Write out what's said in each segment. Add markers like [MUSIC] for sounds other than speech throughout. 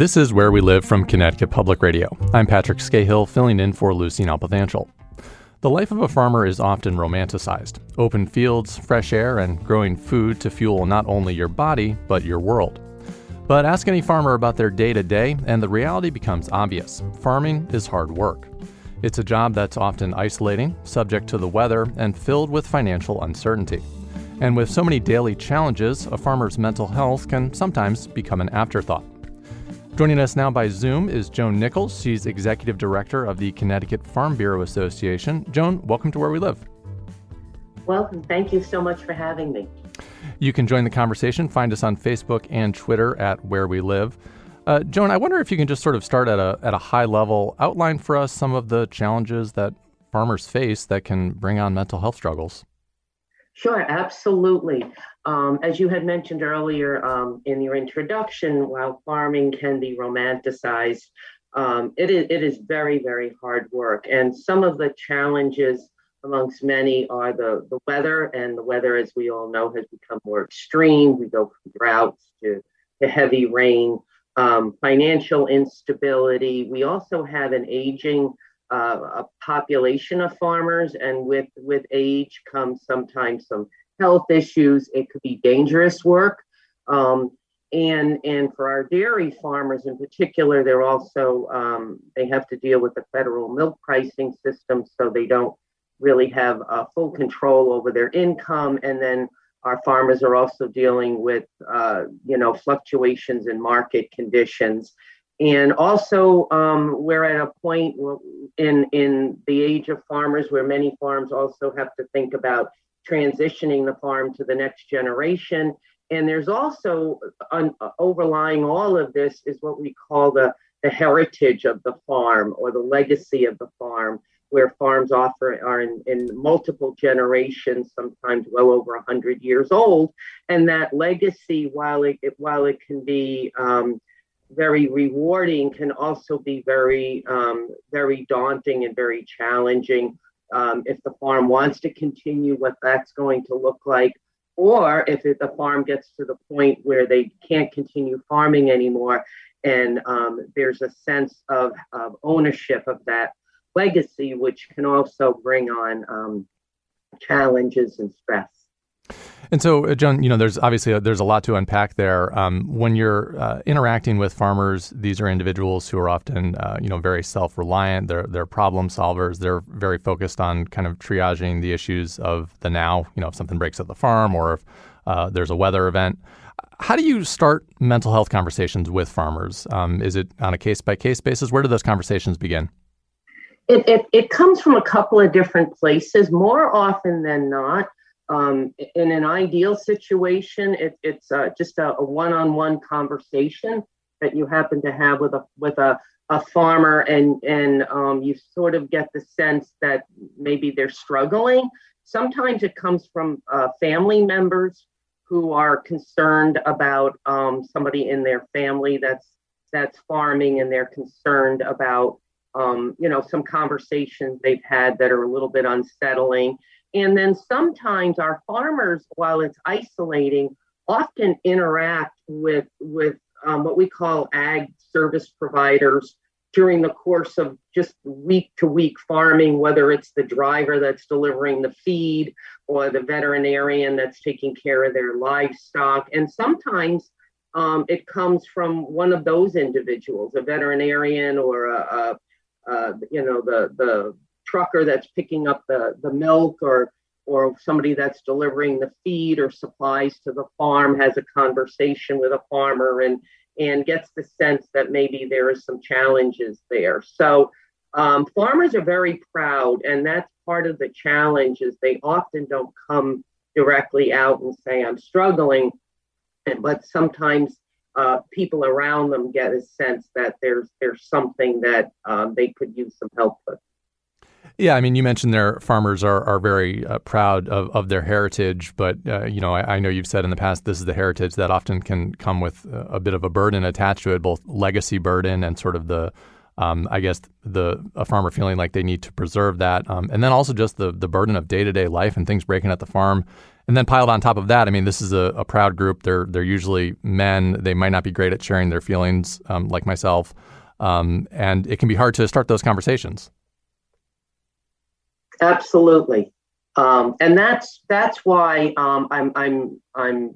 This is Where We Live from Connecticut Public Radio. I'm Patrick Skahill, filling in for Lucy Nalpathanchil. The life of a farmer is often romanticized open fields, fresh air, and growing food to fuel not only your body, but your world. But ask any farmer about their day to day, and the reality becomes obvious. Farming is hard work. It's a job that's often isolating, subject to the weather, and filled with financial uncertainty. And with so many daily challenges, a farmer's mental health can sometimes become an afterthought. Joining us now by Zoom is Joan Nichols. She's Executive Director of the Connecticut Farm Bureau Association. Joan, welcome to Where We Live. Welcome. Thank you so much for having me. You can join the conversation. Find us on Facebook and Twitter at Where We Live. Uh, Joan, I wonder if you can just sort of start at a, at a high level, outline for us some of the challenges that farmers face that can bring on mental health struggles. Sure, absolutely. Um, as you had mentioned earlier um, in your introduction, while farming can be romanticized, um, it, is, it is very, very hard work. And some of the challenges amongst many are the, the weather, and the weather, as we all know, has become more extreme. We go from droughts to, to heavy rain, um, financial instability. We also have an aging uh, a population of farmers, and with with age comes sometimes some health issues. It could be dangerous work, um, and and for our dairy farmers in particular, they're also um, they have to deal with the federal milk pricing system, so they don't really have uh, full control over their income, and then our farmers are also dealing with uh, you know fluctuations in market conditions and also, um, we're at a point in in the age of farmers where many farms also have to think about transitioning the farm to the next generation. And there's also un, overlying all of this is what we call the the heritage of the farm or the legacy of the farm, where farms offer are in, in multiple generations, sometimes well over 100 years old. And that legacy, while it, it while it can be um, very rewarding can also be very um, very daunting and very challenging um, if the farm wants to continue what that's going to look like or if it, the farm gets to the point where they can't continue farming anymore and um, there's a sense of, of, ownership of that legacy which can also bring on um, challenges and stress and so, uh, Joan, you know, there's obviously a, there's a lot to unpack there. Um, when you're uh, interacting with farmers, these are individuals who are often, uh, you know, very self-reliant. They're they're problem solvers. They're very focused on kind of triaging the issues of the now. You know, if something breaks at the farm or if uh, there's a weather event. How do you start mental health conversations with farmers? Um, is it on a case by case basis? Where do those conversations begin? It, it, it comes from a couple of different places. More often than not, um, in an ideal situation, it, it's uh, just a, a, one-on-one conversation that you happen to have with a with a, a farmer, and and um, you sort of get the sense that maybe they're struggling. Sometimes it comes from uh, family members who are concerned about um, somebody in their family that's that's farming, and they're concerned about um, you know some conversations they've had that are a little bit unsettling and then sometimes our farmers, while it's isolating, often interact with, with um, what we call ag service providers during the course of just week to week farming, whether it's the driver that's delivering the feed or the veterinarian that's taking care of their livestock. And sometimes um, it comes from one of those individuals, a veterinarian or a, a, a you know the the trucker that's picking up the, the milk or or somebody that's delivering the feed or supplies to the farm has a conversation with a farmer and and gets the sense that maybe there is some challenges there. So um, farmers are very proud, and that's part of the challenge is they often don't come directly out and say I'm struggling, but sometimes uh, people around them get a sense that there's there's something that um, they could use some help with. Yeah, I mean, you mentioned their farmers are are very uh, proud of, of their heritage, but uh, you know, I, I, know you've said in the past this is the heritage that often can come with a bit of a burden attached to it, both legacy burden and sort of the, um, I guess, the a farmer feeling like they need to preserve that, um, and then also just the the burden of day to day life and things breaking at the farm. And then piled on top of that, I mean, this is a, a proud group. They're they're usually men. They might not be great at sharing their feelings, um, like myself, um, and it can be hard to start those conversations. Absolutely, um, and that's that's why um, I'm I'm I'm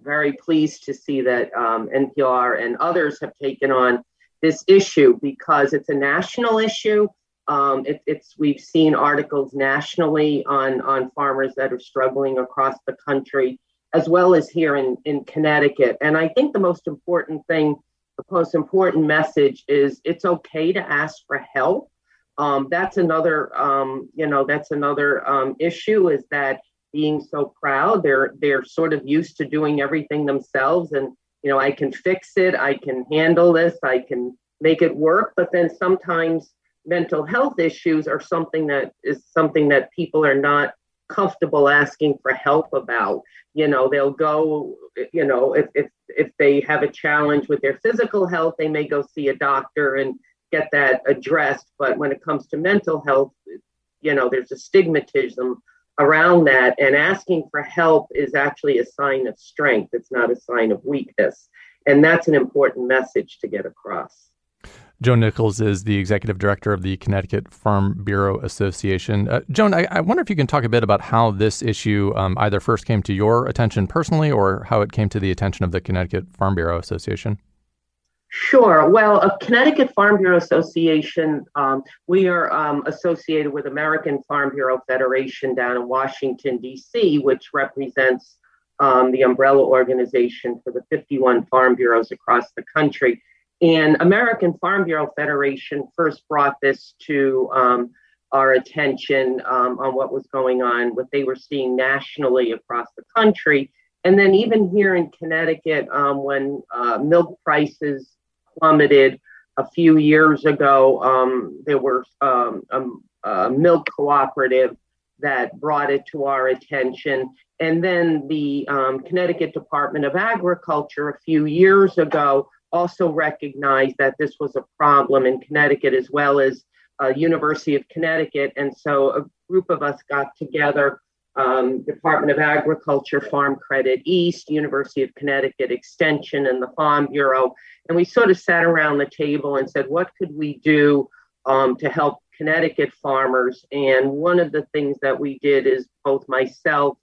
very pleased to see that um, NPR and others have taken on this issue because it's a national issue. Um, it, it's we've seen articles nationally on on farmers that are struggling across the country, as well as here in in Connecticut. And I think the most important thing, the most important message is it's okay to ask for help. Um, that's another, um, you know, that's another um, issue is that being so proud, they're they're sort of used to doing everything themselves, and you know, I can fix it, I can handle this, I can make it work. But then sometimes mental health issues are something that is something that people are not comfortable asking for help about. You know, they'll go, you know, if if if they have a challenge with their physical health, they may go see a doctor and get that addressed. But when it comes to mental health, you know, there's a stigmatism around that. And asking for help is actually a sign of strength, it's not a sign of weakness. And that's an important message to get across. Joan Nichols is the executive director of the Connecticut Farm Bureau Association. Uh, Joan, I, I, wonder if you can talk a bit about how this issue um, either first came to your attention personally or how it came to the attention of the Connecticut Farm Bureau Association. Sure. Well, a Connecticut Farm Bureau Association, um, we are um, associated with American Farm Bureau Federation down in Washington, D.C., which represents um, the umbrella organization for the 51 farm bureaus across the country. And American Farm Bureau Federation first brought this to um, our attention um, on what was going on, what they were seeing nationally across the country. And then even here in Connecticut, um, when uh, milk prices plummeted a few years ago. Um, there were um, a, a, milk cooperative that brought it to our attention. And then the um, Connecticut Department of Agriculture a few years ago also recognized that this was a problem in Connecticut as well as uh, University of Connecticut. And so a group of us got together um, Department of Agriculture, Farm Credit East, University of Connecticut Extension, and the Farm Bureau. And we sort of sat around the table and said, what could we do um, to help Connecticut farmers? And one of the things that we did is both myself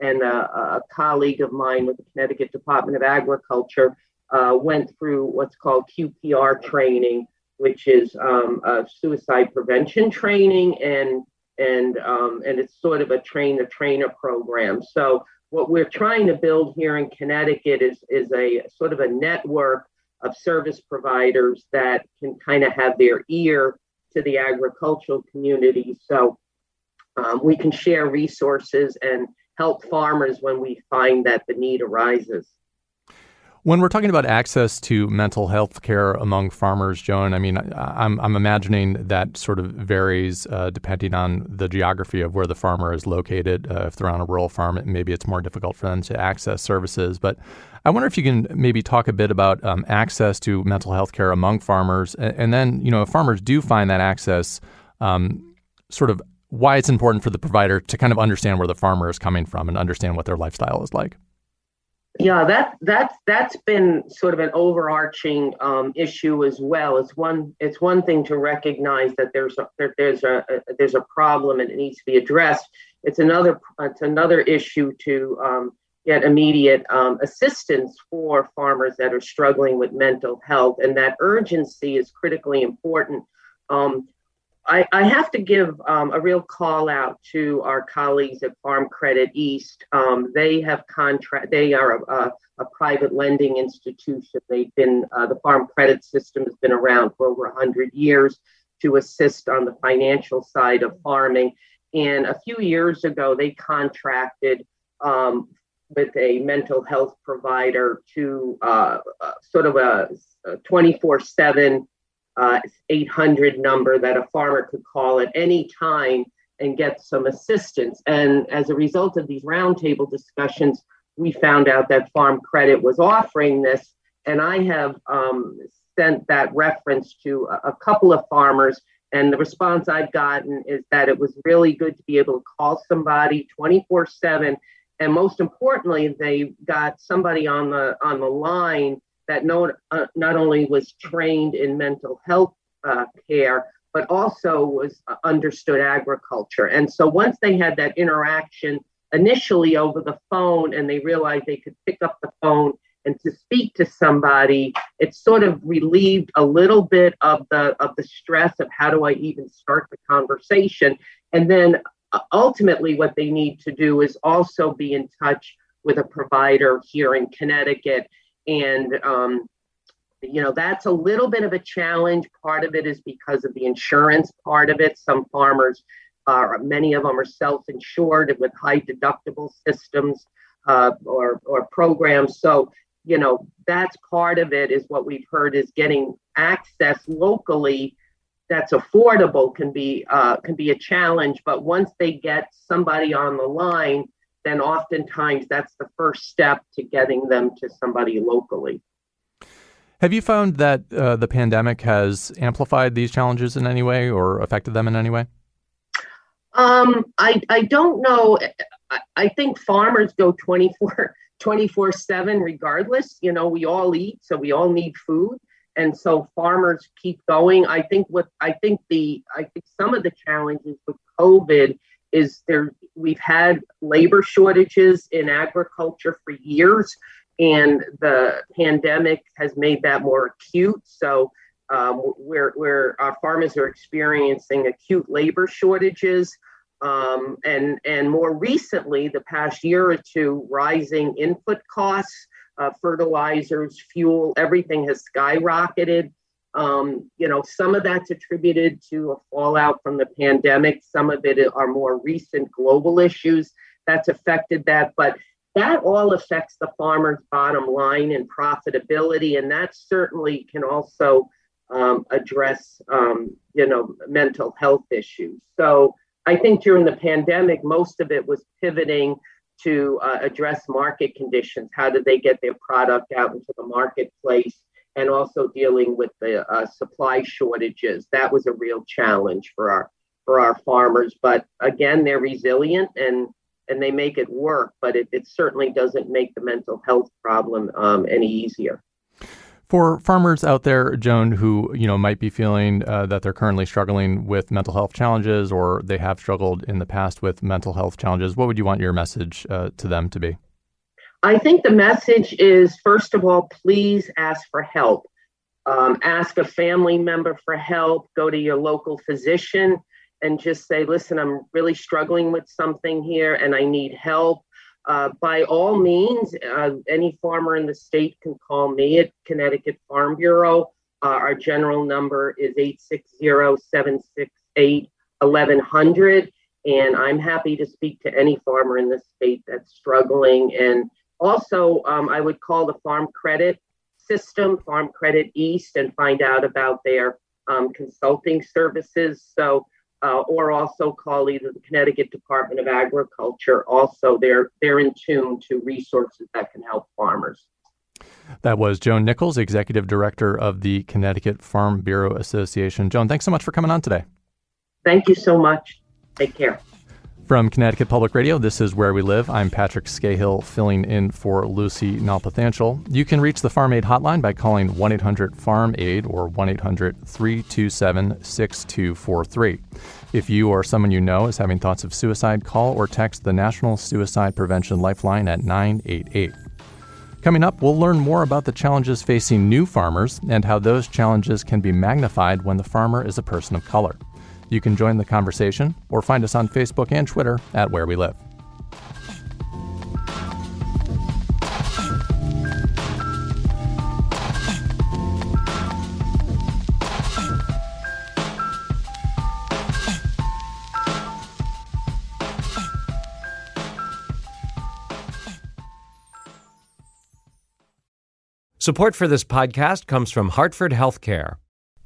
and a, a colleague of mine with the Connecticut Department of Agriculture uh, went through what's called QPR training, which is um, suicide prevention training and and um, and it's sort of a train the trainer program. So what we're trying to build here in Connecticut is is a sort of a network of service providers that can kind of have their ear to the agricultural community, so um, we can share resources and help farmers when we find that the need arises. When we're talking about access to mental health care among farmers, Joan, I mean, I'm, I'm imagining that sort of varies uh, depending on the geography of where the farmer is located. Uh, if they're on a rural farm, maybe it's more difficult for them to access services. But I wonder if you can maybe talk a bit about um, access to mental health care among farmers. And, and, then, you know, if farmers do find that access, um, sort of why it's important for the provider to kind of understand where the farmer is coming from and understand what their lifestyle is like. Yeah, that that's that's been sort of an overarching um, issue as well. It's one it's one thing to recognize that there's a there, there's a, a, there's a problem and it needs to be addressed. It's another it's another issue to um, get immediate um, assistance for farmers that are struggling with mental health, and that urgency is critically important. I, I have to give um, a real call out to our colleagues at Farm Credit East. Um, they have contract. They are a, a, private lending institution. They've been uh, the farm credit system has been around for over 100 years to assist on the financial side of farming. And a few years ago, they contracted um, with a mental health provider to uh, uh, sort of a 24 7 uh, 800 number that a farmer could call at any time and get some assistance. And as a result of these roundtable discussions, we found out that Farm Credit was offering this. And I have um, sent that reference to a, a couple of farmers. And the response I've gotten is that it was really good to be able to call somebody 24 7 and most importantly, they got somebody on the on the line that not, uh, not only was trained in mental health uh, care, but also was uh, understood agriculture. And so once they had that interaction initially over the phone and they realized they could pick up the phone and to speak to somebody, it sort of relieved a little bit of the of the stress of how do I even start the conversation. And then ultimately what they need to do is also be in touch with a provider here in Connecticut. And, um, you know, that's a little bit of a challenge. Part of it is because of the insurance part of it. Some farmers, uh, many of them are self insured with high deductible systems uh, or, or programs. So, you know, that's part of it is what we've heard is getting access locally that's affordable can be uh, can be a challenge. But once they get somebody on the line, then oftentimes that's the first step to getting them to somebody locally. Have you found that uh, the pandemic has amplified these challenges in any way or affected them in any way? Um, I, I don't know. I, I think farmers go 24, [LAUGHS] 24 7 regardless. You know, we all eat, so we all need food and so farmers keep going. I think what I think the I think some of the challenges with COVID is there we've had labor shortages in agriculture for years, and the pandemic has made that more acute. So um, where where our farmers are experiencing acute labor shortages. Um, and and more recently, the past year or two, rising input costs uh, fertilizers, fuel, everything has skyrocketed. Um, you know, some of that's attributed to a fallout from the pandemic. Some of it are more recent global issues that's affected that. But that all affects the farmer's bottom line and profitability, and that certainly can also um, address, um, you know, mental health issues. So I think during the pandemic, most of it was pivoting to uh, address market conditions. How do they get their product out into the marketplace? And also dealing with the uh, supply shortages. That was a real challenge for our for our farmers. But again, they're resilient and and they make it work. But it, it certainly doesn't make the mental health problem um, any easier. For farmers out there, Joan, who you know might be feeling uh, that they're currently struggling with mental health challenges, or they have struggled in the past with mental health challenges, what would you want your message uh, to them to be? I think the message is first of all, please ask for help. Um, ask a family member for help. Go to your local physician and just say, "Listen, I'm really struggling with something here, and I need help." Uh, by all means, uh, any farmer in the state can call me at Connecticut Farm Bureau. Uh, our general number is 860-768-1100. And I'm happy to speak to any farmer in the state that's struggling. And also, um, I would call the Farm Credit System, Farm Credit East, and find out about their um, consulting services. So uh, or also call either the Connecticut Department of Agriculture. Also, they're they're in tune to resources that can help farmers. That was Joan Nichols, Executive Director of the Connecticut Farm Bureau Association. Joan, thanks so much for coming on today. Thank you so much. Take care. From Connecticut Public Radio, this is Where We Live. I'm Patrick Skahill, filling in for Lucy Nalpathanchil. You can reach the Farm Aid hotline by calling 1 800 Farm Aid or 1 800 327 6243. If you or someone you know is having thoughts of suicide, call or text the National Suicide Prevention Lifeline at 988. Coming up, we'll learn more about the challenges facing new farmers and how those challenges can be magnified when the farmer is a person of color. You can join the conversation or find us on Facebook and Twitter at Where We Live. Support for this podcast comes from Hartford Healthcare.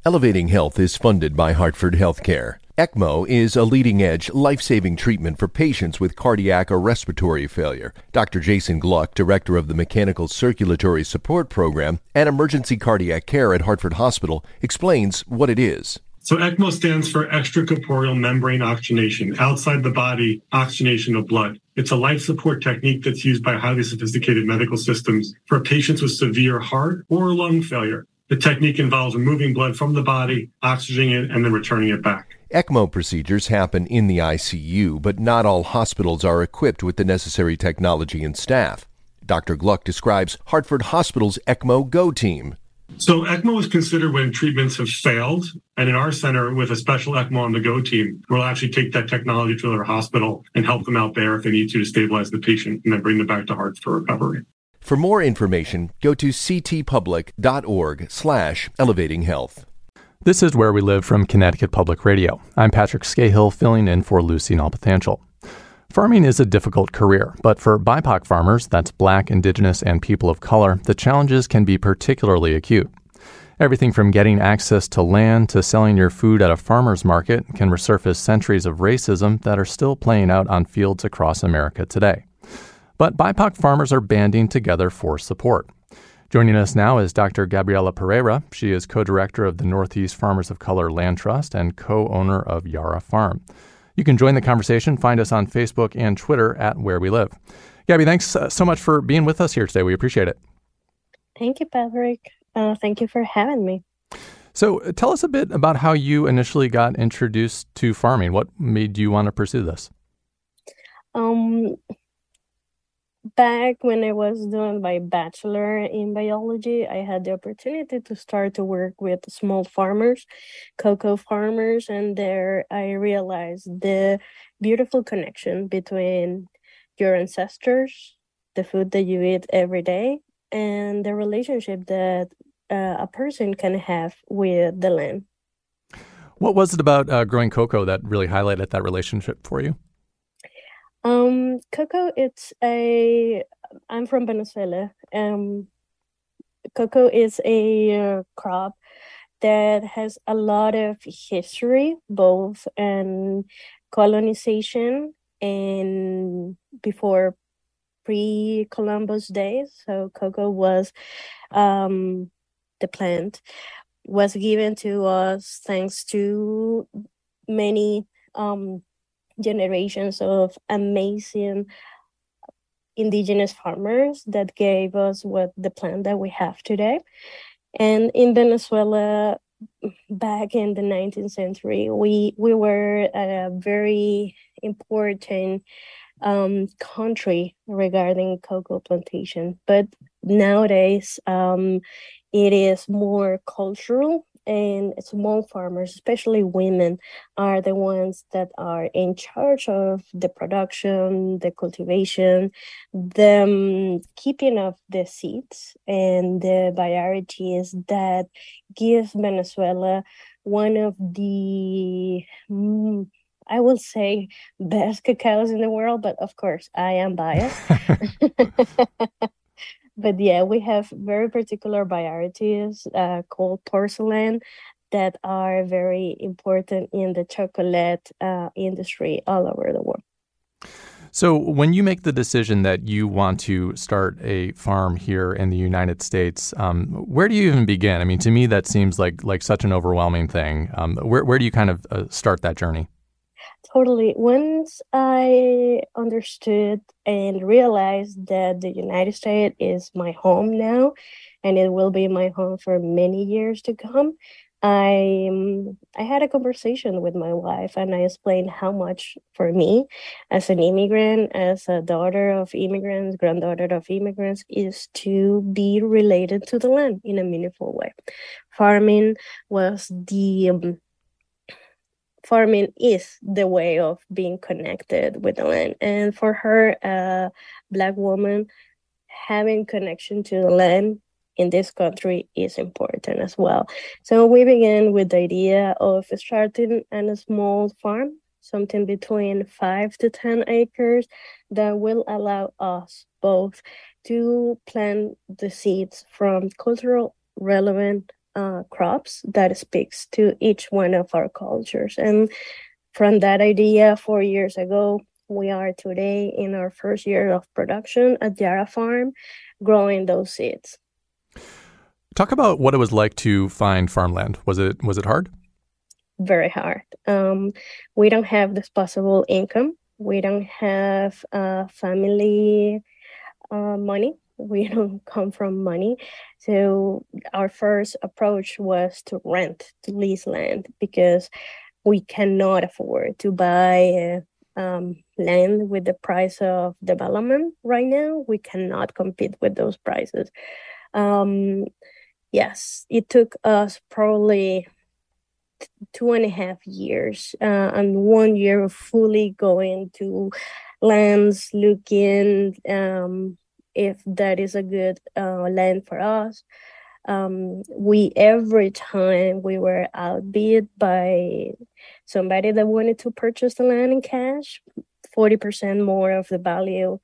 Elevating Health is funded by Hartford Healthcare. ECMO is a leading edge, life saving treatment for patients with cardiac or respiratory failure. Dr. Jason Gluck, director of the Mechanical Circulatory Support Program and Emergency Cardiac Care at Hartford Hospital, explains what it is. So ECMO stands for extracorporeal membrane oxygenation, outside the body oxygenation of blood. It's a life support technique that's used by highly sophisticated medical systems for patients with severe heart or lung failure. The technique involves removing blood from the body, oxygening it, and then returning it back. ECMO procedures happen in the ICU, but not all hospitals are equipped with the necessary technology and staff. Dr. Gluck describes Hartford Hospital's ECMO Go team. So ECMO is considered when treatments have failed. And in our center, with a special ECMO on the go team, we'll actually take that technology to their hospital and help them out there if they need to to stabilize the patient and then bring them back to Hartford for recovery. For more information, go to ctpublic.org slash elevating health. This is Where We Live from Connecticut Public Radio. I'm Patrick Skahill, filling in for Lucy Nalpathanchil. Farming is a difficult career, but for BIPOC farmers, that's black, indigenous, and people of color, the challenges can be particularly acute. Everything from getting access to land to selling your food at a farmer's market can resurface centuries of racism that are still playing out on fields across America today. But BIPOC farmers are banding together for support. Joining us now is Dr. Gabriela Pereira. She is co director of the Northeast Farmers of Color Land Trust and co owner of Yara Farm. You can join the conversation. Find us on Facebook and Twitter at Where We Live. Gabby, thanks uh, so much for being with us here today. We appreciate it. Thank you, Patrick. Uh, thank you for having me. So, uh, tell us a bit about how you initially got introduced to farming. What made you want to pursue this? Um, back when I was doing my bachelor in biology, I had the opportunity to start to work with small farmers, cocoa farmers, and there I realized the beautiful connection between your ancestors, the food that you eat every day, and the relationship that uh, a person can have with the land. What was it about uh, growing cocoa that really highlighted that relationship for you? Um, cocoa, it's a. I'm from Venezuela. Um, cocoa is a uh, crop that has a lot of history, both in colonization and before pre-Columbus days. So cocoa was um, the plant was given to us thanks to many um, generations of amazing indigenous farmers that gave us what the plant that we have today. And in Venezuela, back in the 19th century, we we were a very important um, country regarding cocoa plantation. But nowadays, um, it is more cultural and small farmers, especially women, are the ones that are in charge of the production, the cultivation, the keeping of the seeds and the varieties that give Venezuela one of the mm, I will say best cacaos in the world, but of course I am biased. [LAUGHS] [LAUGHS] but yeah, we have very particular varieties uh, called porcelain that are very important in the chocolate uh, industry all over the world. So, when you make the decision that you want to start a farm here in the United States, um, where do you even begin? I mean, to me, that seems like like such an overwhelming thing. Um, where where do you kind of uh, start that journey? Totally. Once I understood and realized that the United States is my home now, and it will be my home for many years to come, I I had a conversation with my wife, and I explained how much for me, as an immigrant, as a daughter of immigrants, granddaughter of immigrants, is to be related to the land in a meaningful way. Farming was the um, farming is the way of being connected with the land. And for her, a black woman, having connection to the land in this country is important as well. So we began with the idea of starting a small farm, something between five to 10 acres that will allow us both to plant the seeds from cultural relevant uh, crops that speaks to each one of our cultures. And from that idea four years ago, we are today in our first year of production at Yara Farm, growing those seeds. Talk about what it was like to find farmland. Was it was it hard? Very hard. Um, we don't have disposable income. We don't have uh, family uh, money. We [LAUGHS] don't come from money. So our first approach was to rent, to lease land, because we cannot afford to buy uh, um, land with the price of development right now. We cannot compete with those prices. Um, yes, it took us probably two and a half years uh, and one year of fully going to lands, looking um, if that is a good uh, land for us. Um, we every time we were outbid by somebody that wanted to purchase the land in cash, 40% more of the value.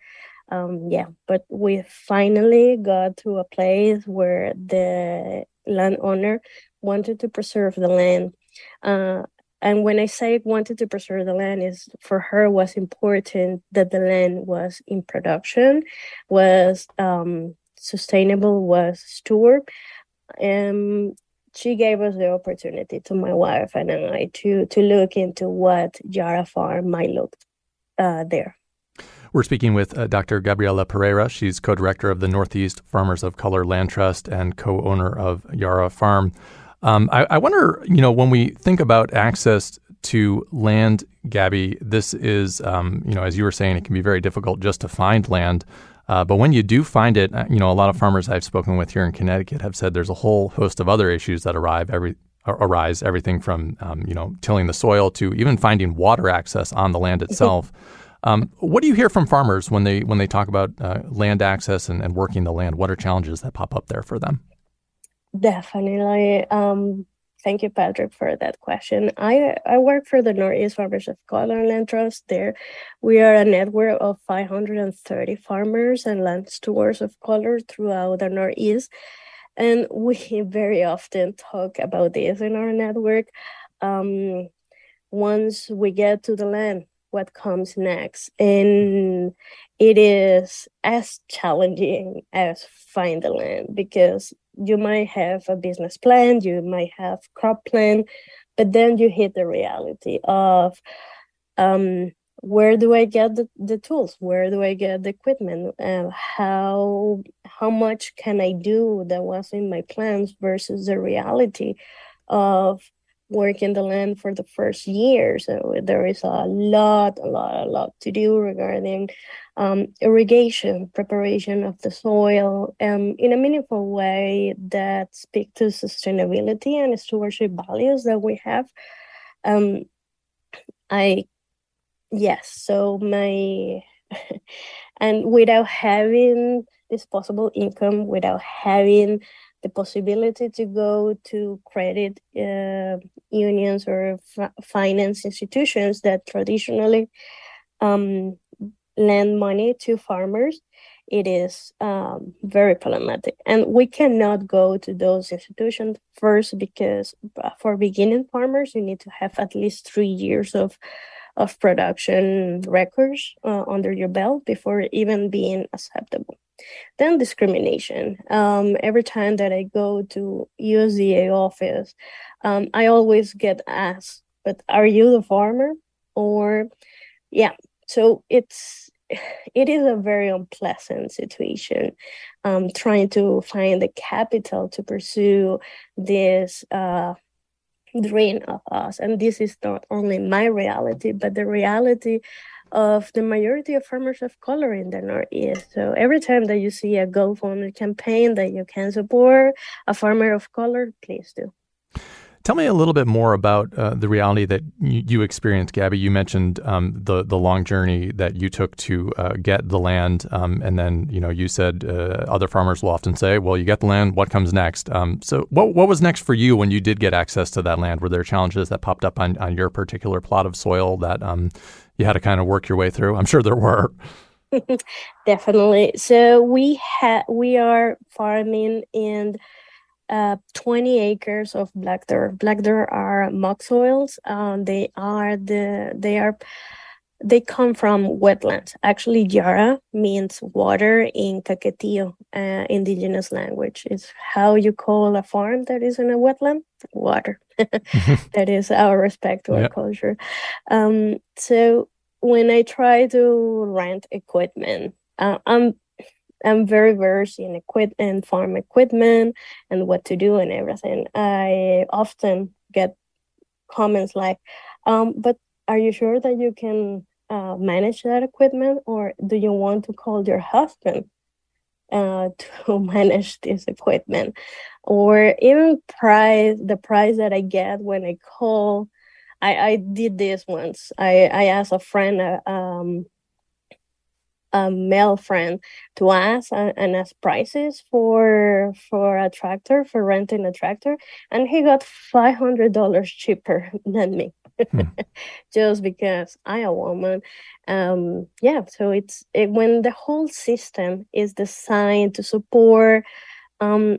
Um, yeah, but we finally got to a place where the landowner wanted to preserve the land. Uh, and when I say wanted to preserve the land, is for her was important that the land was in production, was um, sustainable, was stored. And she gave us the opportunity to my wife and I to to look into what Yara Farm might look uh, there. We're speaking with uh, Dr. Gabriela Pereira. She's co-director of the Northeast Farmers of Color Land Trust and co-owner of Yara Farm. Um, I, I, wonder, you know, when we think about access to land, Gabby, this is, um, you know, as you were saying, it can be very difficult just to find land. Uh, but when you do find it, uh, you know, a lot of farmers I've spoken with here in Connecticut have said there's a whole host of other issues that arrive every arise, everything from um, you know tilling the soil to even finding water access on the land itself. Um, what do you hear from farmers when they when they talk about uh, land access and, and working the land? What are challenges that pop up there for them? Definitely. Um, thank you, Patrick, for that question. I I work for the Northeast Farmers of Color Land Trust. There, we are a network of 530 farmers and land stewards of color throughout the Northeast, and we [LAUGHS] very often talk about this in our network. Um, once we get to the land, what comes next, and it is as challenging as find the land because you might have a business plan, you might have crop plan, but then you hit the reality of um, where do I get the, the tools? Where do I get the equipment? Uh, how how much can I do that was in my plans versus the reality of working the land for the first year. So there is a lot, a lot, a lot to do regarding um, irrigation, preparation of the soil, um, in a meaningful way that speak to sustainability and stewardship values that we have. Um, I, yes, so my, [LAUGHS] and without having disposable income, without having the possibility to go to credit uh, unions or f- finance institutions that traditionally um, lend money to farmers, it is um, very problematic. And we cannot go to those institutions first because uh, for beginning farmers, you need to have at least three years of of production records uh, under your belt before even being acceptable. Then discrimination. Um, every time that I go to USDA office, um, I always get asked, "But are you the farmer?" Or, yeah. So it's it is a very unpleasant situation um, trying to find the capital to pursue this uh, dream of us. And this is not only my reality, but the reality of the majority of farmers of color in the Northeast. So every time that you see a GoFundMe campaign that you can support a farmer of color, please do. Tell me a little bit more about uh, the reality that you, you, experienced, Gabby. You mentioned um, the the long journey that you took to uh, get the land, um, and then you know you said uh, other farmers will often say, "Well, you get the land. What comes next?" Um, so, what what was next for you when you did get access to that land? Were there challenges that popped up on, on your particular plot of soil that um, you had to kind of work your way through? I'm sure there were. [LAUGHS] [LAUGHS] Definitely. So we have we are farming in uh, 20 acres of black dirt. Black dirt are muck soils. Um, they are the they are they come from wetlands. Actually, Yara means water in Caquetillo, uh, indigenous language. It's how you call a farm that is in a wetland. Water. [LAUGHS] [LAUGHS] that is our respect to our culture. Um, so when I try to rent equipment, uh, I'm I'm very versed in equipment, farm equipment, and what to do and everything. I often get comments like, um, "But are you sure that you can uh, manage that equipment, or do you want to call your husband uh, [LAUGHS] to manage this equipment?" Or even price the price that I get when I call. I, I did this once. I, I asked a friend, uh, um, a male friend to ask and ask prices for for a tractor for renting a tractor and he got five hundred dollars cheaper [LAUGHS] than me hmm. [LAUGHS] just because i a woman um yeah so it's it, when the whole system is designed to support um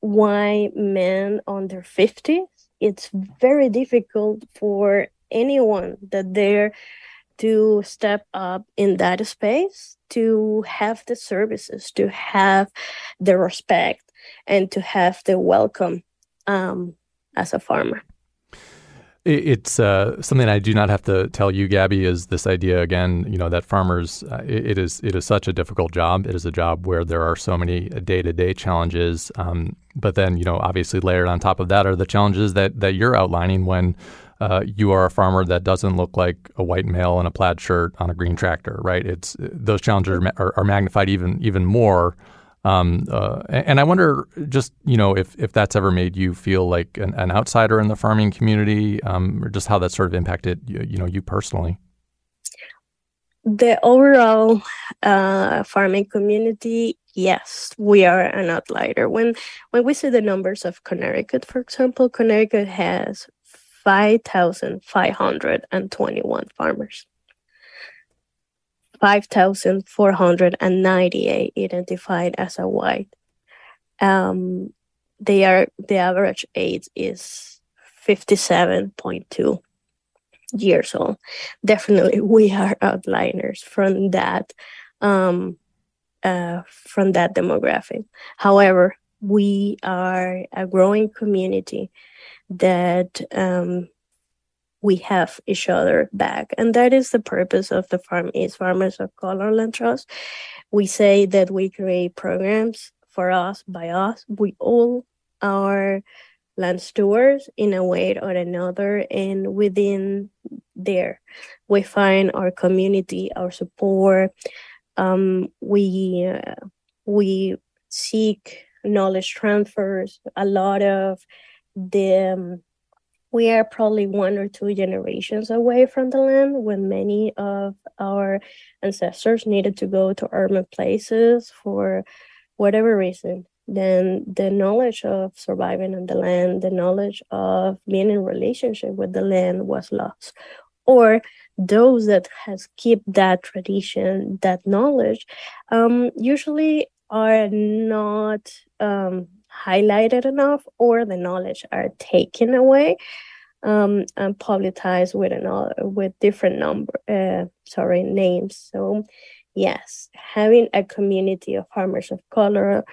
why men under 50 it's very difficult for anyone that they're to step up in that space to have the services to have the respect and to have the welcome um, as a farmer it's uh, something I do not have to tell you, Gabby. Is this idea again? You know that farmers, uh, it, it is it is such a difficult job. It is a job where there are so many day to day challenges. Um, but then you know, obviously, layered on top of that are the challenges that that you're outlining when uh, you are a farmer that doesn't look like a white male in a plaid shirt on a green tractor, right? It's those challenges are, are magnified even even more. Um, uh, and I wonder, just you know, if if that's ever made you feel like an, an outsider in the farming community, um, or just how that sort of impacted you, you know you personally. The overall uh, farming community, yes, we are an outlier. When when we see the numbers of Connecticut, for example, Connecticut has 5,521 farmers. 5,498 identified as a white. Um, they are the average age is 57.2 years old. Definitely, we are outliners from that um, uh, from that demographic. However, we are a growing community that um, we have each other back. And that is the purpose of the Farm East Farmers of Color Land Trust. We say that we create programs for us, by us. We all are land stewards in a way or another. And within there, we find our community, our support. Um, we, uh, we seek knowledge transfers, a lot of the um, we are probably one or two generations away from the land when many of our ancestors needed to go to urban places for whatever reason. Then the knowledge of surviving on the land the knowledge of being in relationship with the land was lost. Or those that has keep that tradition that knowledge um, usually are not um, highlighted enough or the knowledge are taken away um, and publicized with another with different number uh, sorry names. So yes having a community of farmers of color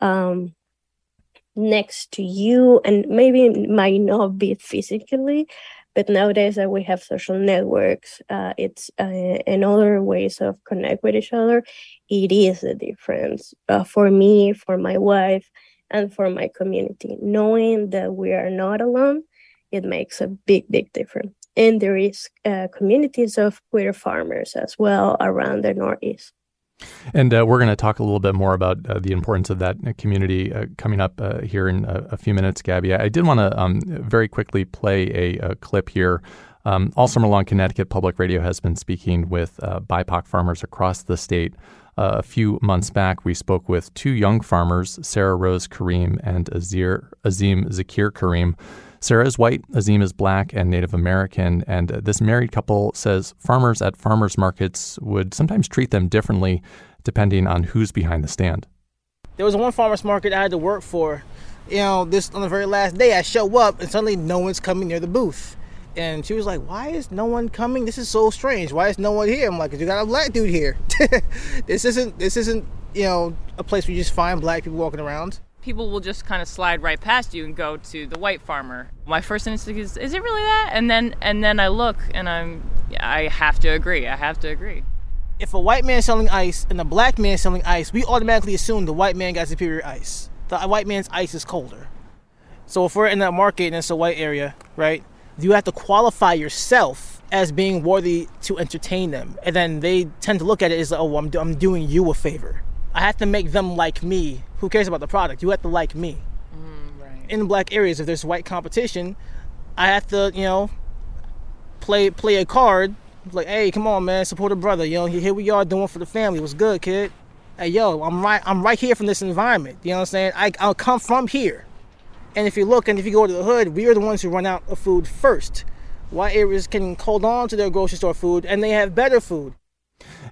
um, next to you and maybe might not be physically but nowadays that we have social networks uh, it's uh, and other ways of connect with each other it is a difference uh, for me for my wife and for my community. Knowing that we are not alone, it makes a big, big difference. And there is uh, communities of queer farmers as well around the Northeast. And uh, we're going to talk a little bit more about uh, the importance of that community uh, coming up uh, here in a, a, few minutes, Gabby. I did want to um, very quickly play a, a clip here. Um, all summer long, Connecticut Public Radio has been speaking with uh, BIPOC farmers across the state A few months back, we spoke with two young farmers, Sarah Rose Kareem and Azir, Azim Zakir Kareem. Sarah is white, Azim is black and Native American, and this married couple says farmers at farmers markets would sometimes treat them differently depending on who's behind the stand. There was one farmers market I had to work for. You know, this on the very last day, I show up and suddenly no one's coming near the booth. And she was like, "Why is no one coming? This is so strange. Why is no one here?" I'm like, "You got a black dude here. [LAUGHS] this isn't this isn't you know a place where you just find black people walking around." people will just kind of slide right past you and go to the white farmer. My first instinct is, is it really that? And then and then I look and I'm I have to agree. I have to agree. If a white man selling ice and a black man selling ice, we automatically assume the white man got superior ice. The white man's ice is colder. So if we're in that market and it's a white area, right? You have to qualify yourself as being worthy to entertain them, and then they tend to look at it as, oh, I'm, I'm doing you a favor. I have to make them like me. Who cares about the product? You have to like me. Mm, right. In black areas, if there's white competition, I have to, you know, play play a card like, hey, come on, man, support a brother. You know, here we are doing for the family. What's good, kid? Hey, yo, I'm right. I'm right here from this environment. You know what I'm saying? I, I'll come from here. And if you look and if you go to the hood, we are the ones who run out of food first. White areas can hold on to their grocery store food and they have better food.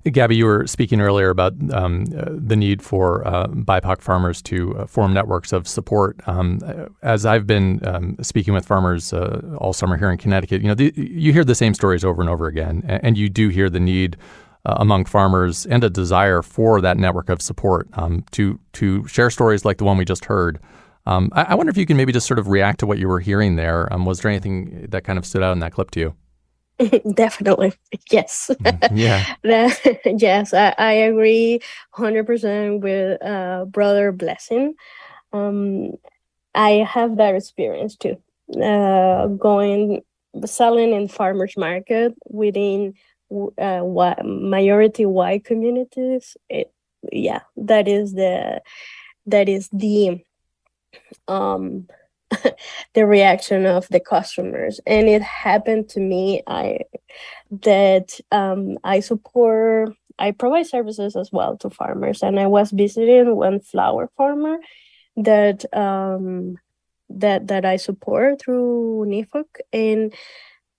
Gabby, you were speaking earlier about um, uh, the need for uh, BIPOC farmers to uh, form networks of support. Um, as I've been um, speaking with farmers uh, all summer here in Connecticut, you know, the, you hear the same stories over and over again, and, you do hear the need uh, among farmers and a desire for that network of support um, to to share stories like the one we just heard. Um, I, I, wonder if you can maybe just sort of react to what you were hearing there. Um, was there anything that kind of stood out in that clip to you? [LAUGHS] Definitely. [LAUGHS] Yes. Mm-hmm. Yeah. [LAUGHS] yes, I, I agree 100% with uh, Brother Blessing. Um, I have that experience too. Uh, going, selling in farmers market within uh, what majority white communities. It, yeah, that is the, that is the, um, [LAUGHS] the reaction of the customers. And it happened to me i that um, i support i provide services as well to farmers. And i was visiting one flower farmer that um, that that i support through NEFOC and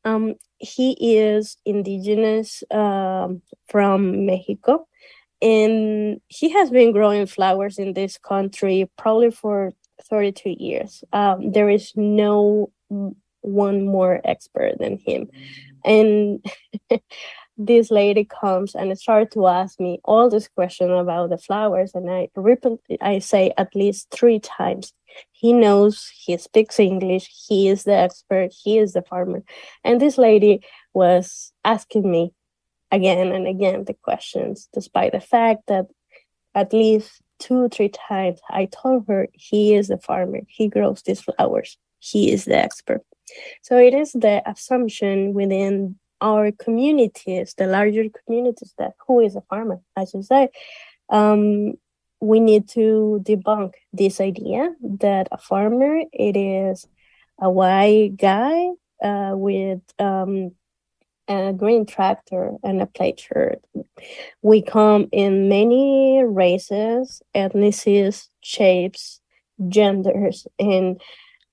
um, he is indigenous um, from mexico. And he has been growing flowers in this country probably for 32 years. Um, there is no one more expert than him. And [LAUGHS] this lady comes and starts to ask me all this question about the flowers. And I repeat, I say at least three times, he knows, he speaks English, he is the expert, he is the farmer. And this lady was asking me again and again the questions, despite the fact that at least two or three times i told her he is the farmer. He grows these flowers. He is the expert. So it is the assumption within our communities the larger communities that who is a farmer? As you say um, we need to debunk this idea that a farmer it is a white guy uh, with um, a green tractor and a plaid shirt. We come in many races, ethnicities, shapes, genders, and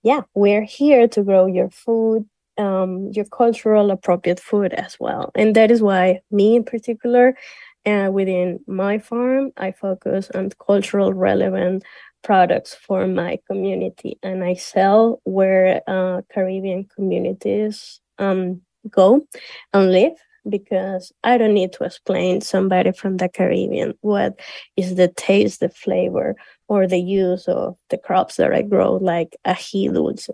yeah, we're here to grow your food, um, your cultural appropriate food as well. And that is why me in particular, uh, within my farm, I focus on cultural relevant products for my community, and I sell where uh, Caribbean communities um, go and live because I don't need to explain somebody from the Caribbean what is the taste, the flavor, or the use of the crops that I grow, like ají dulce.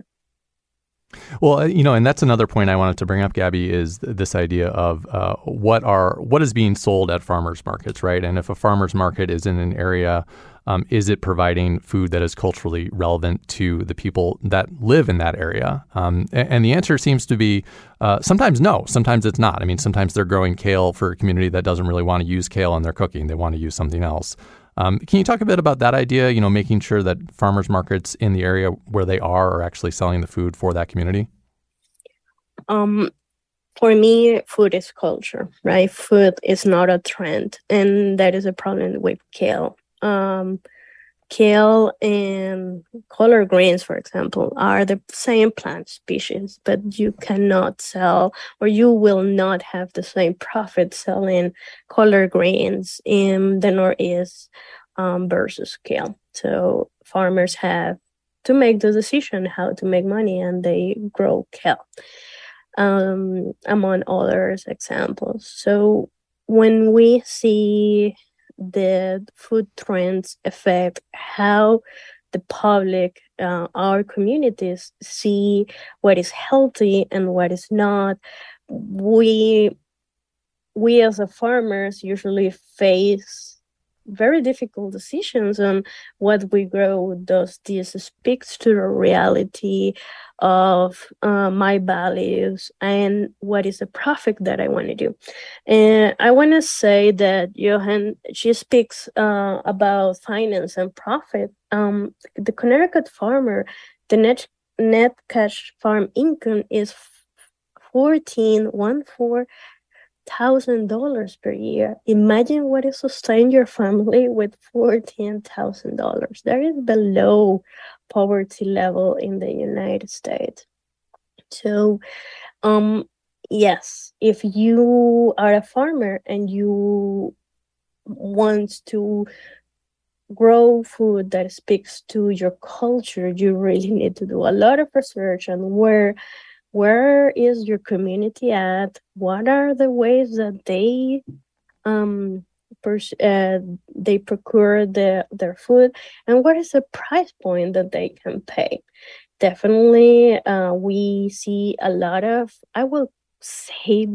Well, uh, you know, and that's another point I wanted to bring up, Gabby, is this idea of uh, what are what is being sold at farmers markets, right? And if a farmers market is in an area um, is it providing food that is culturally relevant to the people that live in that area? Um, and, the answer seems to be uh, sometimes no, sometimes it's not. I mean, sometimes they're growing kale for a community that doesn't really want to use kale in their cooking; they want to use something else. Um, can you talk a bit about that idea? You know, making sure that farmers markets in the area where they are are actually selling the food for that community. Um, for me, food is culture, right? Food is not a trend, and that is a problem with kale. Um, kale and collard greens, for example, are the same plant species, but you cannot sell or you will not have the same profit selling collard greens in the Northeast um, versus kale. So farmers have to make the decision how to make money and they grow kale um, among others examples. So when we see the food trends affect how the public, uh, our communities see what is healthy and what is not, we we as a farmers usually face very difficult decisions on what we grow. Does this speaks to the reality of uh, my values and what is the profit that I want to do? And I want to say that Johan, she speaks uh, about finance and profit. Um, the Connecticut farmer, the net net cash farm income is fourteen one four thousand dollars per year. Imagine what is sustain your family with fourteen thousand dollars. That is below poverty level in the United States. So, um, yes, if you are a farmer and you want to grow food that speaks to your culture, you really need to do a lot of research on where where is your community at? What are the ways that they um pers- uh, they procure the, their food? And what is the price point that they can pay? Definitely uh, we see a lot of i will say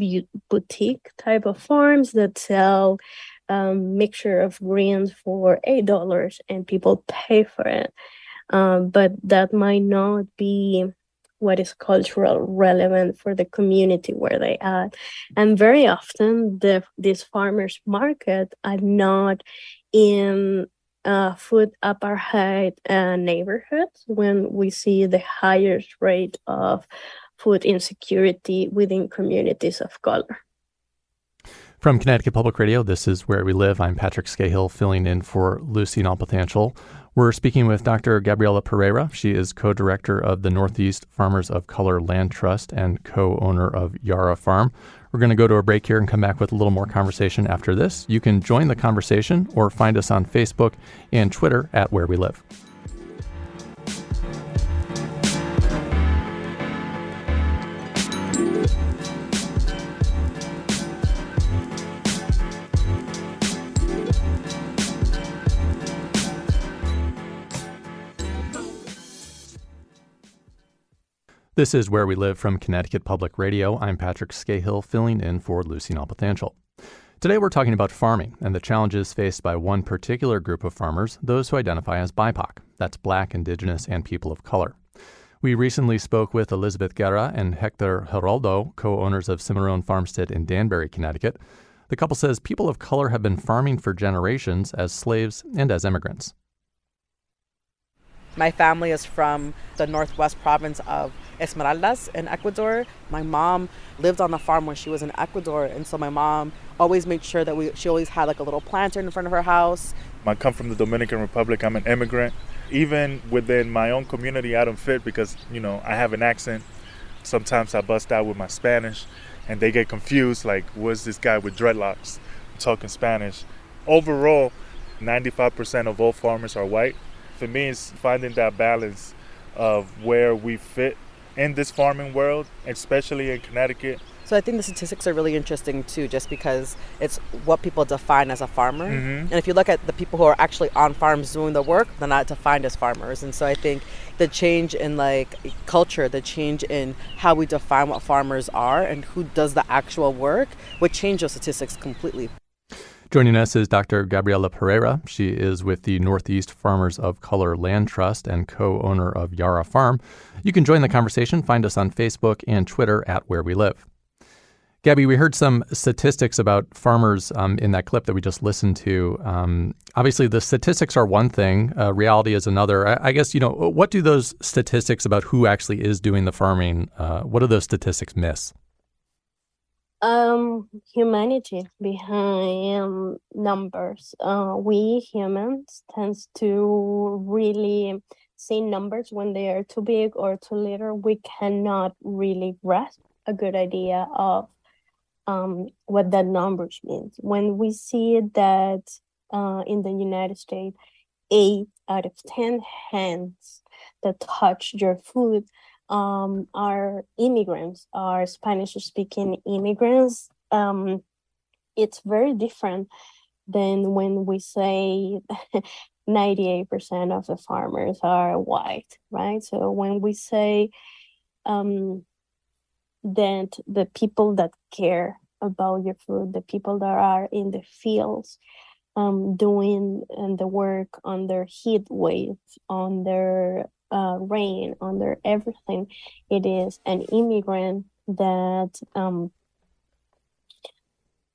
boutique type of farms that sell um, mixture of greens for eight dollars and people pay for it. Um, but that might not be what is cultural relevant for the community where they are and very often the these farmers market are not in uh, food apartheid uh, neighborhoods when we see the highest rate of food insecurity within communities of color from Connecticut Public Radio, this is Where We Live. I'm Patrick Skahill, filling in for Lucy Nalpathanchil. We're speaking with Dr. Gabriela Pereira. She is co director of the Northeast Farmers of Color Land Trust and co owner of Yara Farm. We're going to go to a break here and come back with a little more conversation after this. You can join the conversation or find us on Facebook and Twitter at Where We Live. This is Where We Live from Connecticut Public Radio. I'm Patrick Skahill, filling in for Lucy Nalpathanchil. Today we're talking about farming and the challenges faced by one particular group of farmers, those who identify as BIPOC. That's Black, Indigenous, and people of color. We recently spoke with Elizabeth Guerra and Hector Geraldo, co owners of Cimarron Farmstead in Danbury, Connecticut. The couple says people of color have been farming for generations as slaves and as immigrants. My family is from the northwest province of Esmeraldas in Ecuador. My mom lived on the farm when she was in Ecuador, and so my mom always made sure that we she always had like a little planter in front of her house. I come from the Dominican Republic. I'm an immigrant. Even within my own community, I don't fit because you know I have an accent. Sometimes I bust out with my Spanish, and they get confused. Like, what's this guy with dreadlocks talking Spanish? Overall, 95% of all farmers are white for me it's finding that balance of where we fit in this farming world, especially in Connecticut. So I think the statistics are really interesting too, just because it's what people define as a farmer. Mm-hmm. And if you look at the people who are actually on farms doing the work, they're not defined as farmers. And so I think the change in like culture, the change in how we define what farmers are and who does the actual work would change those statistics completely. Joining us is Dr. Gabriela Pereira. She is with the Northeast Farmers of Color Land Trust and co owner of Yara Farm. You can join the conversation. Find us on Facebook and Twitter at Where We Live. Gabby, we heard some statistics about farmers um, in that clip that we just listened to. Um, obviously, the statistics are one thing, uh, reality is another. I, I, guess, you know, what do those statistics about who actually is doing the farming, uh, what do those statistics miss? Um humanity behind um, numbers. Uh, we humans tends to really see numbers when they are too big or too little. We cannot really grasp a good idea of um, what that numbers means. When we see that uh, in the united states eight out of ten hands that touch your food um, are immigrants, are Spanish speaking immigrants. Um, it's very different than when we say [LAUGHS] 98% of the farmers are white, right? So when we say um, that the people that care about your food, the people that are in the fields, um, doing and the work under heat waves, on their uh, rain, under everything. It is an immigrant that um,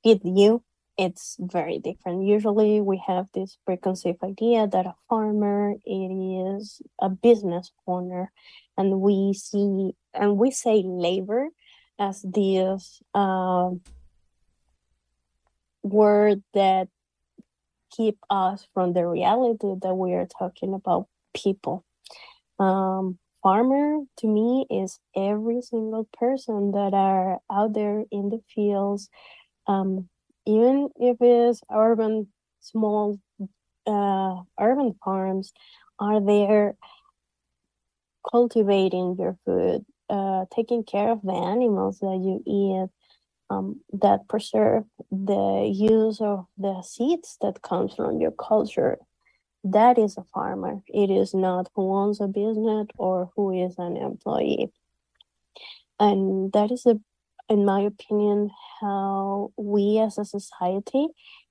feed you. It's very different. Usually, we have this preconceived idea that a farmer it is a business owner, and we see and we say labor as this uh, word that keep us from the reality that we are talking about people um, farmer to me is every single person that are out there in the fields. Um, even if it's urban small uh, urban farms are there cultivating your food uh, taking care of the animals that you eat um, that preserve the use of the seeds that comes from your culture that is a farmer. It is not who owns a business or who is an employee. And that is, a, in my opinion, how we as a society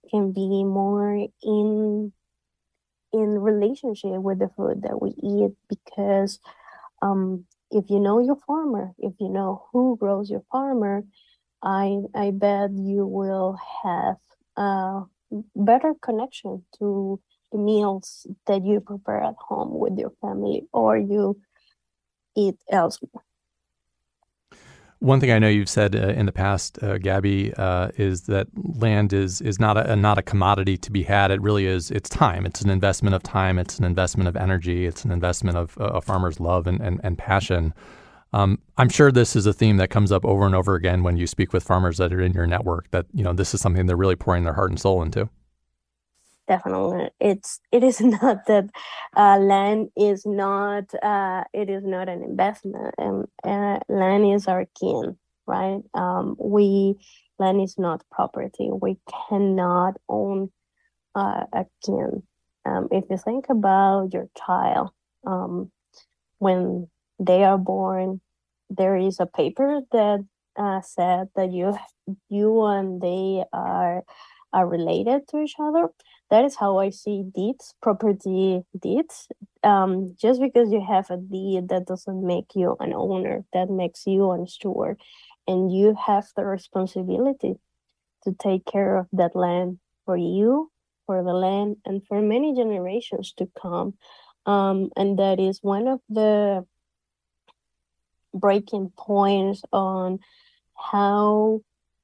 can be more in in relationship with the food that we eat because um, if you know your farmer, if you know who grows your farmer, I I bet you will have a better connection to the meals that you prepare at home with your family or you eat elsewhere. One thing I know you've said uh, in the past, uh, Gabby, uh, is that land is is not a not a commodity to be had. It really is. It's time. It's an investment of time. It's an investment of energy. It's an investment of uh, a farmer's love and and, and passion. Um, I'm sure this is a theme that comes up over and over again when you speak with farmers that are in your network. That you know this is something they're really pouring their heart and soul into definitely it's it is [LAUGHS] not that uh, land is not uh, it is not an investment and uh, land is our kin right? Um, we land is not property. We cannot own uh, a kin. Um, if you think about your child um, when they are born there is a paper that uh, said that you you and they are are related to each other that is how I see deeds, property deeds. Um, just because you have a deed, that doesn't make you an owner. That makes you a steward, and you have the responsibility to take care of that land for you, for the land, and for many generations to come. Um, and that is one of the breaking points on how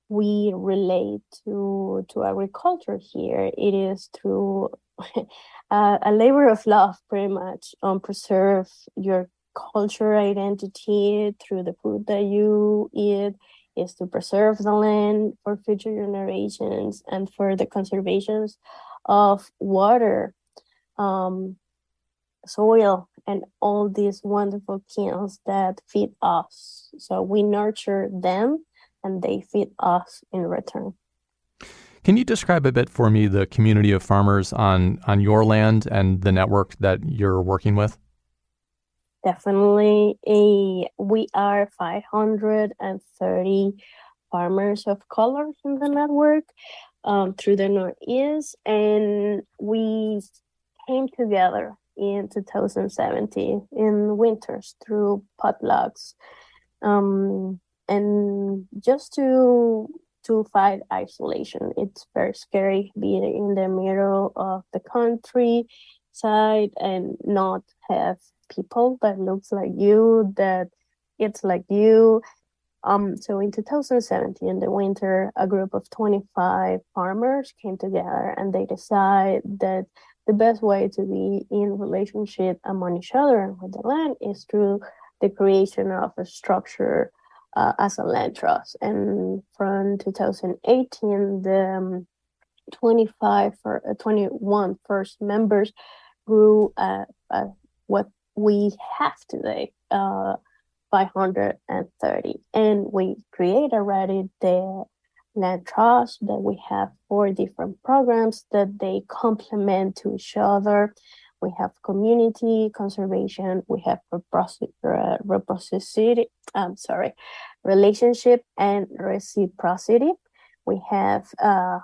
we relate to to agriculture here it is through [LAUGHS] uh, a labor of love pretty much on preserve your culture identity through the food that you eat is to preserve the land for future generations and for the conservations of water um, soil and all these wonderful kins that feed us. So we nurture them and they feed us in return. Can you describe a bit for me the community of farmers on, on your land and the network that you're working with? Definitely. A, we are 530 farmers of color in the network um, through the Northeast, and we came together in 2017 in winters through potlucks. Um, and just to to fight isolation it's very scary being in the middle of the country side and not have people that looks like you that it's like you. Um, so in 2017, in the winter, a group of 25 farmers came together and they decide that the best way to be in relationship among each other and with the land is through the creation of a structure uh, as a land trust. And from 2018, the um, 25 or uh, 21 first members grew uh, uh, what we have today, uh, 530. And we create already the land trust that we have four different programs that they complement to each other. We have community conservation, we have reciprocity, I'm sorry, relationship and reciprocity. We have uh,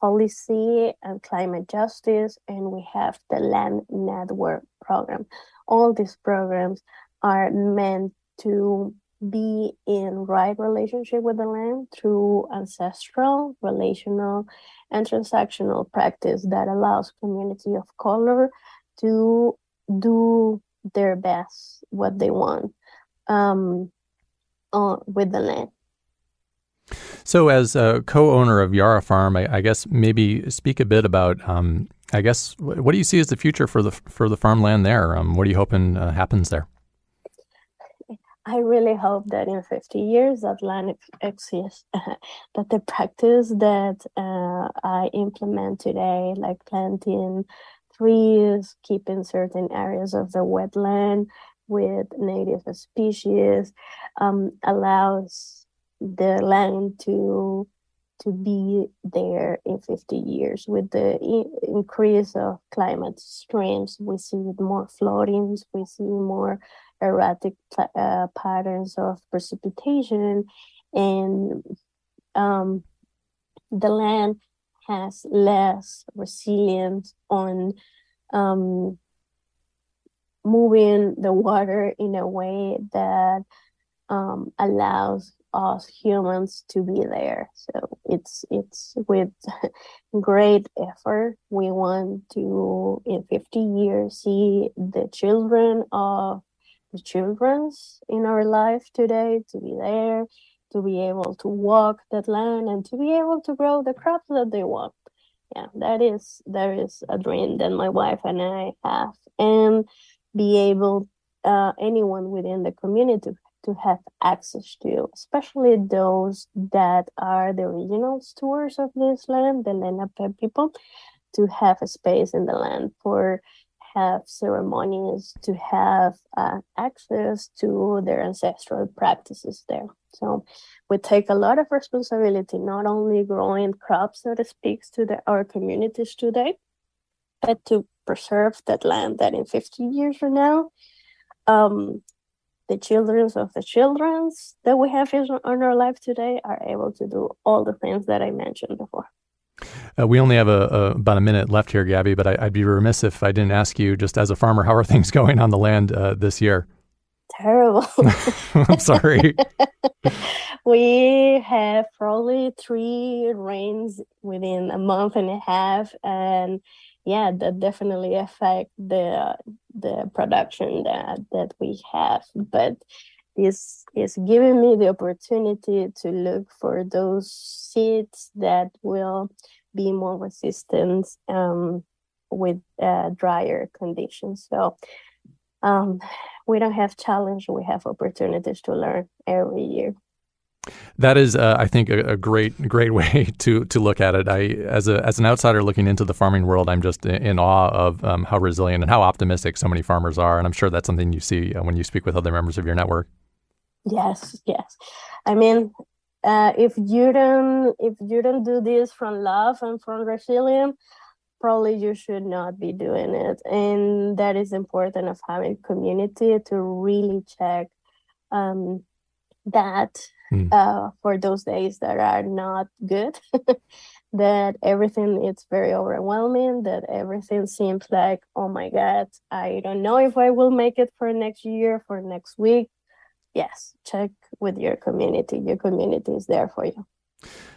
policy and climate justice, and we have the land network program. All these programs are meant to be in right relationship with the land through ancestral, relational, and transactional practice that allows community of color to do their best, what they want um, uh, with the land. So, as a co-owner of Yara Farm, I, I guess maybe speak a bit about, um, I guess, what do you see as the future for the for the farmland there? Um, what are you hoping uh, happens there? I really hope that in 50 years that land exists, [LAUGHS] that the practice that uh, I implement today, like planting trees, keeping certain areas of the wetland with native species, um, allows the land to to be there in 50 years with the increase of climate streams we see more floodings we see more erratic uh, patterns of precipitation and um, the land has less resilience on um, moving the water in a way that um, allows us humans to be there. So it's it's with [LAUGHS] great effort. We want to in 50 years see the children of the children's in our life today to be there, to be able to walk that land and to be able to grow the crops that they want. Yeah, that is that is a dream that my wife and I have, and be able uh, anyone within the community to have access to, especially those that are the original stewards of this land, the Lenape people, to have a space in the land for have ceremonies, to have uh, access to their ancestral practices there. So we take a lot of responsibility, not only growing crops that speaks to the, our communities today, but to preserve that land that in 50 years from now, um, the children of the childrens that we have in our life today are able to do all the things that I mentioned before. Uh, we only have a, a, about a minute left here, Gabby, but I, would be remiss if I didn't ask you, just as a farmer, how are things [LAUGHS] going on the land uh, this year? Terrible. [LAUGHS] I'm sorry. [LAUGHS] we have probably three rains within a month and a half, and yeah, that definitely affect the the production that that we have. But this is giving me the opportunity to look for those seeds that will be more resistant um, with uh, drier conditions. So um, we don't have challenge; we have opportunities to learn every year. That is, uh, I think, a, a, great, great [LAUGHS] way to to look at it. I, as a as an outsider looking into the farming world, I'm just in, awe of um, how resilient and how optimistic so many farmers are, and I'm sure that's something you see uh, when you speak with other members of your network. Yes, yes. I mean, uh, if you don't if you don't do this from love and from resilience, probably you should not be doing it. And that is important of having community to really check um, that mm. uh, for those days that are not good. [LAUGHS] that everything is very overwhelming that everything seems like oh my god i don't know if i will make it for next year for next week yes, check with your community. Your community is there for you.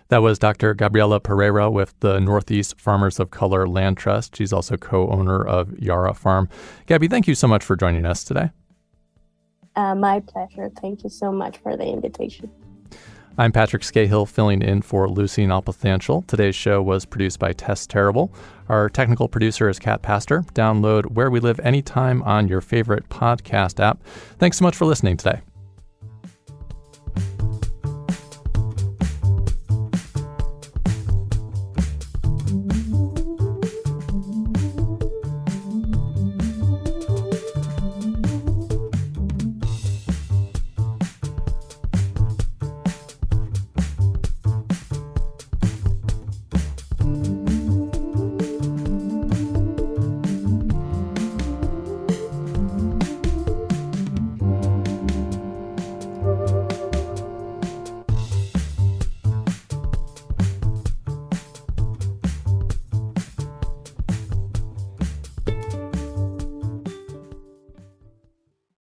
That was Dr. Gabriela Pereira with the Northeast Farmers of Color Land Trust. She's also co owner of Yara Farm. Gabby, thank you so much for joining us today. Uh, my pleasure. Thank you so much for the invitation. I'm Patrick Skahill, filling in for Lucy Nalpathanchil. Today's show was produced by Tess Terrible. Our technical producer is Kat Pastor. Download Where We Live anytime on your favorite podcast app. Thanks so much for listening today.